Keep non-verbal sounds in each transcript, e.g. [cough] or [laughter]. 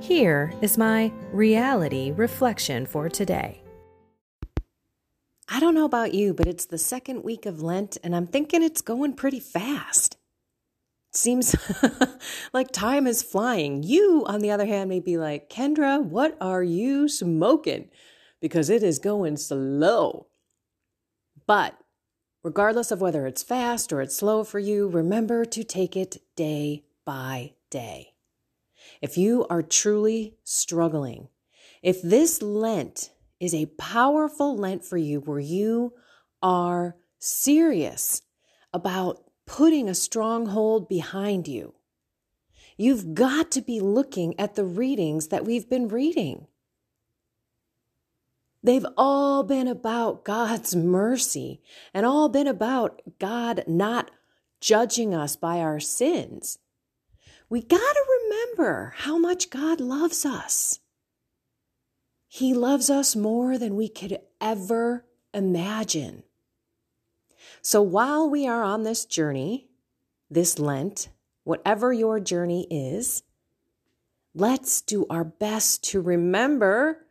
Here is my reality reflection for today. I don't know about you, but it's the second week of Lent, and I'm thinking it's going pretty fast. It seems [laughs] like time is flying. You, on the other hand, may be like, Kendra, what are you smoking? Because it is going slow. But regardless of whether it's fast or it's slow for you, remember to take it day by day if you are truly struggling, if this Lent is a powerful Lent for you where you are serious about putting a stronghold behind you, you've got to be looking at the readings that we've been reading. They've all been about God's mercy and all been about God not judging us by our sins we got to remember how much God loves us. He loves us more than we could ever imagine. So while we are on this journey, this Lent, whatever your journey is, let's do our best to remember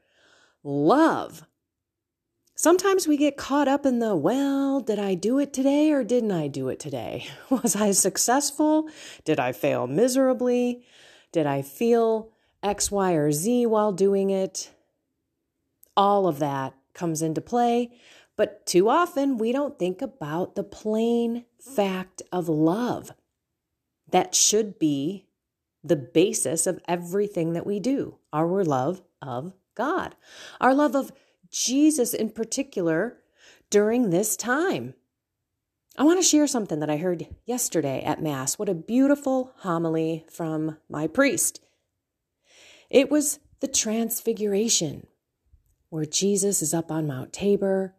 love Sometimes we get caught up in the, well, did I do it today or didn't I do it today? [laughs] Was I successful? Did I fail miserably? Did I feel X, Y, or Z while doing it? All of that comes into play, but too often we don't think about the plain fact of love. That should be the basis of everything that we do our love of God, our love of Jesus in particular during this time. I want to share something that I heard yesterday at Mass. What a beautiful homily from my priest. It was the Transfiguration, where Jesus is up on Mount Tabor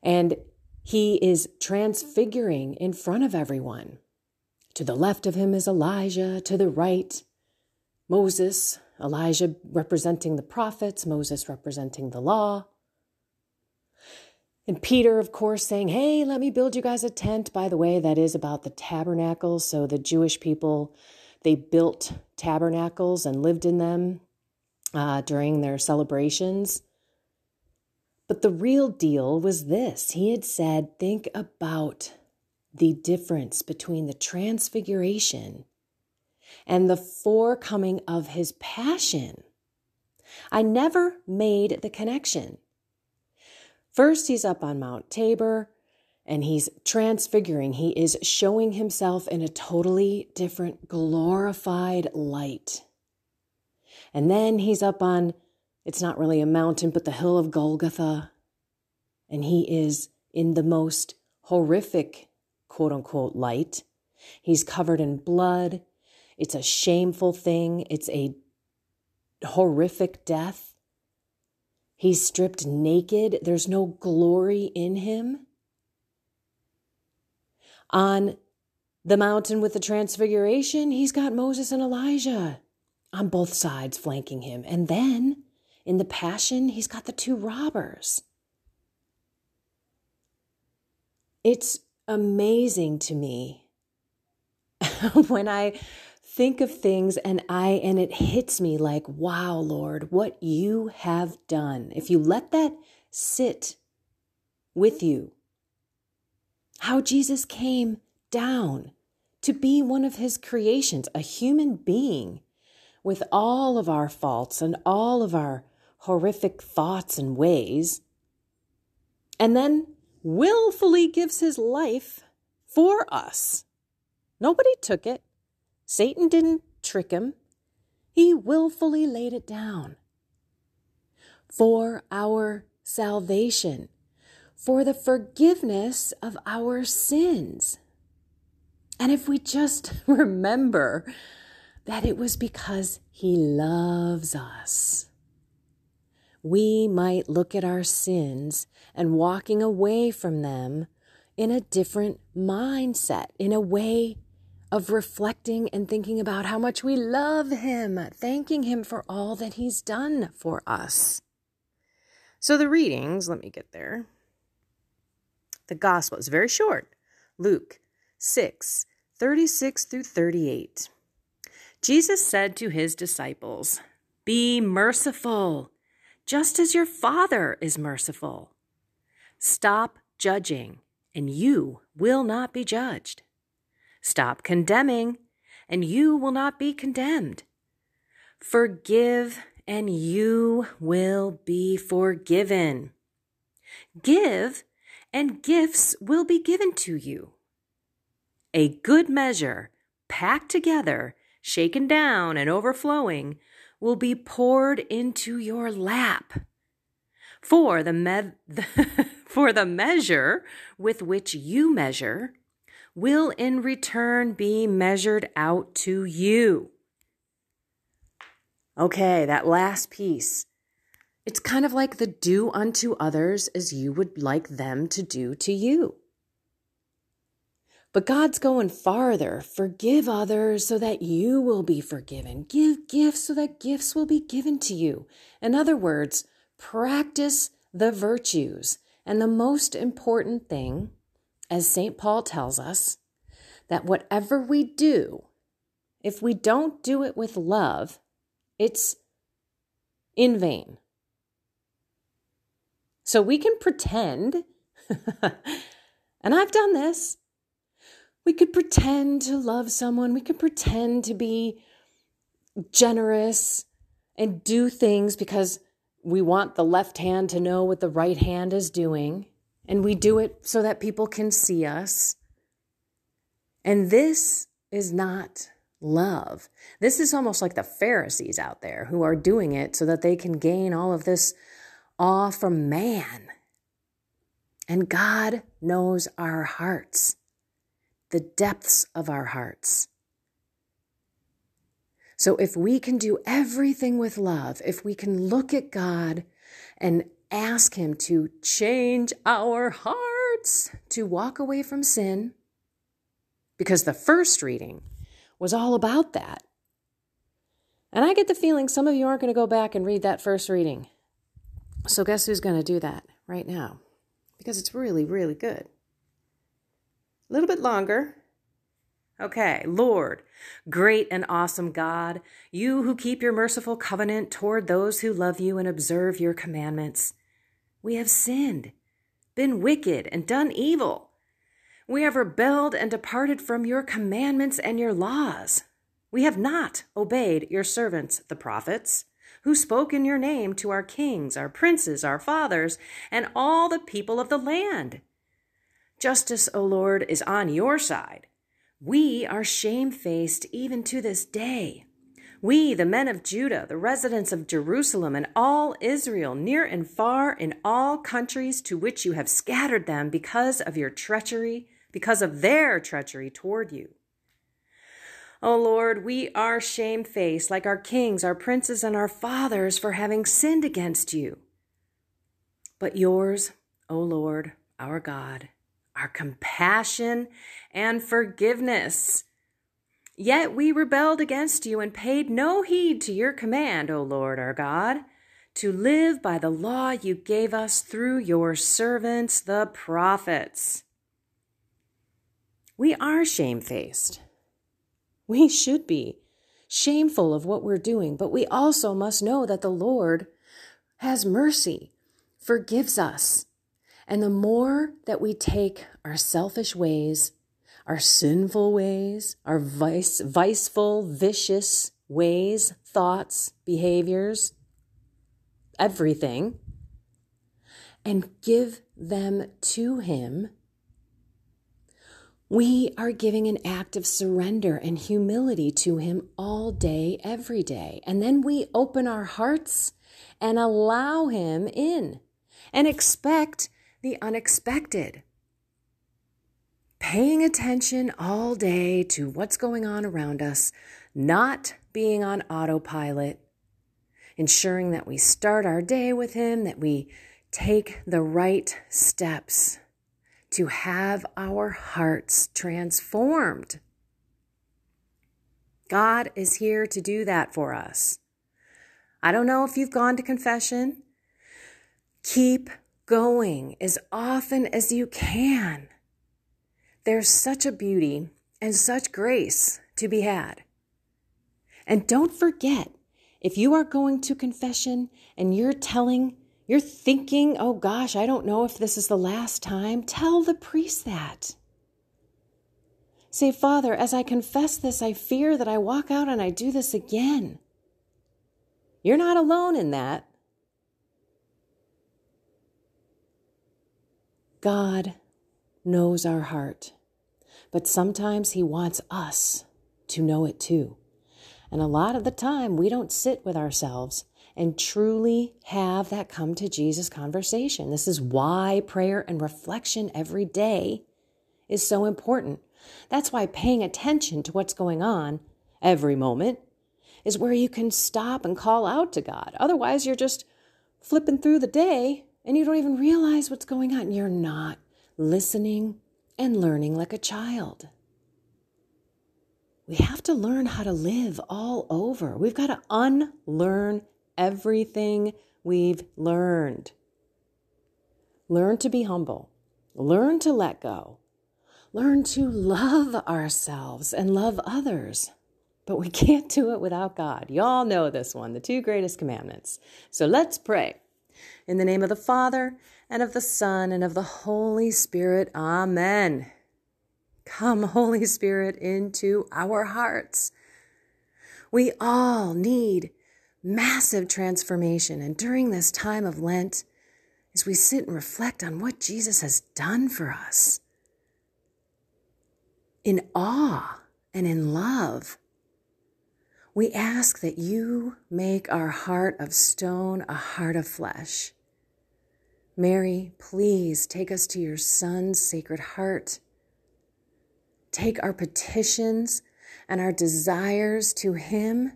and he is transfiguring in front of everyone. To the left of him is Elijah, to the right, Moses, Elijah representing the prophets, Moses representing the law. And Peter, of course, saying, Hey, let me build you guys a tent. By the way, that is about the tabernacle. So the Jewish people, they built tabernacles and lived in them uh, during their celebrations. But the real deal was this he had said, Think about the difference between the transfiguration and the forecoming of his passion. I never made the connection. First, he's up on Mount Tabor and he's transfiguring. He is showing himself in a totally different, glorified light. And then he's up on, it's not really a mountain, but the hill of Golgotha. And he is in the most horrific, quote unquote, light. He's covered in blood. It's a shameful thing. It's a horrific death. He's stripped naked. There's no glory in him. On the mountain with the transfiguration, he's got Moses and Elijah on both sides flanking him. And then in the passion, he's got the two robbers. It's amazing to me [laughs] when I think of things and I and it hits me like, wow, Lord, what you have done. If you let that sit with you, how Jesus came down to be one of his creations, a human being with all of our faults and all of our horrific thoughts and ways, and then willfully gives his life for us. Nobody took it. Satan didn't trick him. He willfully laid it down for our salvation, for the forgiveness of our sins. And if we just [laughs] remember that it was because He loves us, we might look at our sins and walking away from them in a different mindset, in a way of reflecting and thinking about how much we love Him, thanking Him for all that He's done for us. So the readings, let me get there. The gospel is very short. Luke 6, 36 through 38. Jesus said to his disciples, Be merciful, just as your Father is merciful. Stop judging, and you will not be judged. Stop condemning, and you will not be condemned. Forgive, and you will be forgiven. Give, and gifts will be given to you. A good measure, packed together, shaken down, and overflowing, will be poured into your lap. For the, me- [laughs] for the measure with which you measure will in return be measured out to you. Okay, that last piece. It's kind of like the do unto others as you would like them to do to you. But God's going farther. Forgive others so that you will be forgiven. Give gifts so that gifts will be given to you. In other words, practice the virtues. And the most important thing, as St. Paul tells us, that whatever we do, if we don't do it with love, it's in vain. So we can pretend, [laughs] and I've done this. We could pretend to love someone, we could pretend to be generous and do things because we want the left hand to know what the right hand is doing. And we do it so that people can see us. And this is not love. This is almost like the Pharisees out there who are doing it so that they can gain all of this awe from man. And God knows our hearts, the depths of our hearts. So if we can do everything with love, if we can look at God and ask Him to change our hearts, to walk away from sin, because the first reading was all about that. And I get the feeling some of you aren't going to go back and read that first reading. So, guess who's going to do that right now? Because it's really, really good. A little bit longer. Okay, Lord, great and awesome God, you who keep your merciful covenant toward those who love you and observe your commandments. We have sinned, been wicked, and done evil. We have rebelled and departed from your commandments and your laws. We have not obeyed your servants, the prophets, who spoke in your name to our kings, our princes, our fathers, and all the people of the land. Justice, O Lord, is on your side. We are shamefaced even to this day. We, the men of Judah, the residents of Jerusalem, and all Israel, near and far, in all countries to which you have scattered them because of your treachery because of their treachery toward you. O Lord, we are shamefaced like our kings, our princes, and our fathers for having sinned against you. But yours, O Lord, our God, are compassion and forgiveness. Yet we rebelled against you and paid no heed to your command, O Lord our God, to live by the law you gave us through your servants, the prophets. We are shamefaced. We should be shameful of what we're doing, but we also must know that the Lord has mercy, forgives us. And the more that we take our selfish ways, our sinful ways, our vice, viceful, vicious ways, thoughts, behaviors, everything, and give them to Him, we are giving an act of surrender and humility to Him all day, every day. And then we open our hearts and allow Him in and expect the unexpected. Paying attention all day to what's going on around us, not being on autopilot, ensuring that we start our day with Him, that we take the right steps to have our hearts transformed. God is here to do that for us. I don't know if you've gone to confession. Keep going as often as you can. There's such a beauty and such grace to be had. And don't forget, if you are going to confession and you're telling, you're thinking, oh gosh, I don't know if this is the last time, tell the priest that. Say, Father, as I confess this, I fear that I walk out and I do this again. You're not alone in that. God knows our heart, but sometimes He wants us to know it too. And a lot of the time, we don't sit with ourselves and truly have that come to Jesus conversation. This is why prayer and reflection every day is so important. That's why paying attention to what's going on every moment is where you can stop and call out to God. Otherwise, you're just flipping through the day and you don't even realize what's going on. You're not listening and learning like a child. We have to learn how to live all over. We've got to unlearn everything we've learned. Learn to be humble. Learn to let go. Learn to love ourselves and love others. But we can't do it without God. Y'all know this one, the two greatest commandments. So let's pray. In the name of the Father, and of the Son, and of the Holy Spirit. Amen. Come, Holy Spirit, into our hearts. We all need massive transformation. And during this time of Lent, as we sit and reflect on what Jesus has done for us, in awe and in love, we ask that you make our heart of stone a heart of flesh. Mary, please take us to your Son's sacred heart. Take our petitions and our desires to Him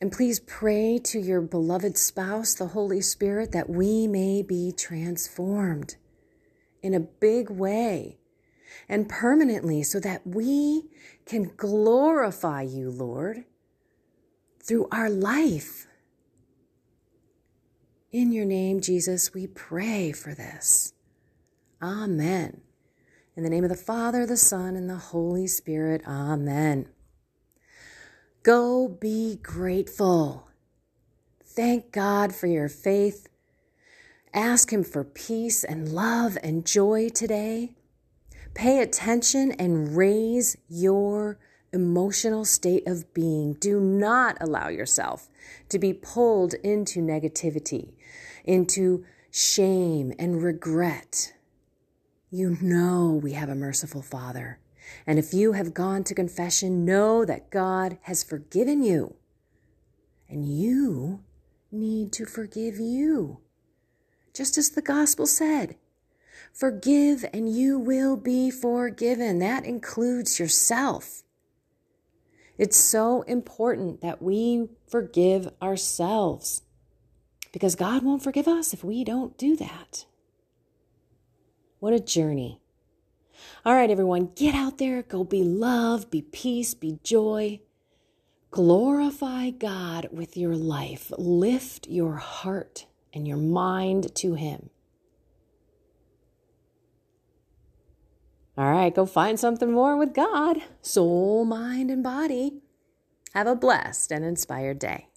and please pray to your beloved spouse, the Holy Spirit, that we may be transformed in a big way and permanently so that we can glorify you, Lord, through our life. In your name, Jesus, we pray for this. Amen. In the name of the Father, the Son, and the Holy Spirit, Amen. Go be grateful. Thank God for your faith. Ask Him for peace and love and joy today. Pay attention and raise your emotional state of being. Do not allow yourself to be pulled into negativity, into shame and regret. You know we have a merciful Father. And if you have gone to confession, know that God has forgiven you. And you need to forgive you. Just as the gospel said, forgive and you will be forgiven. That includes yourself. It's so important that we forgive ourselves because God won't forgive us if we don't do that. What a journey. All right, everyone, get out there, go be love, be peace, be joy. Glorify God with your life. Lift your heart and your mind to Him. All right, go find something more with God, soul, mind, and body. Have a blessed and inspired day.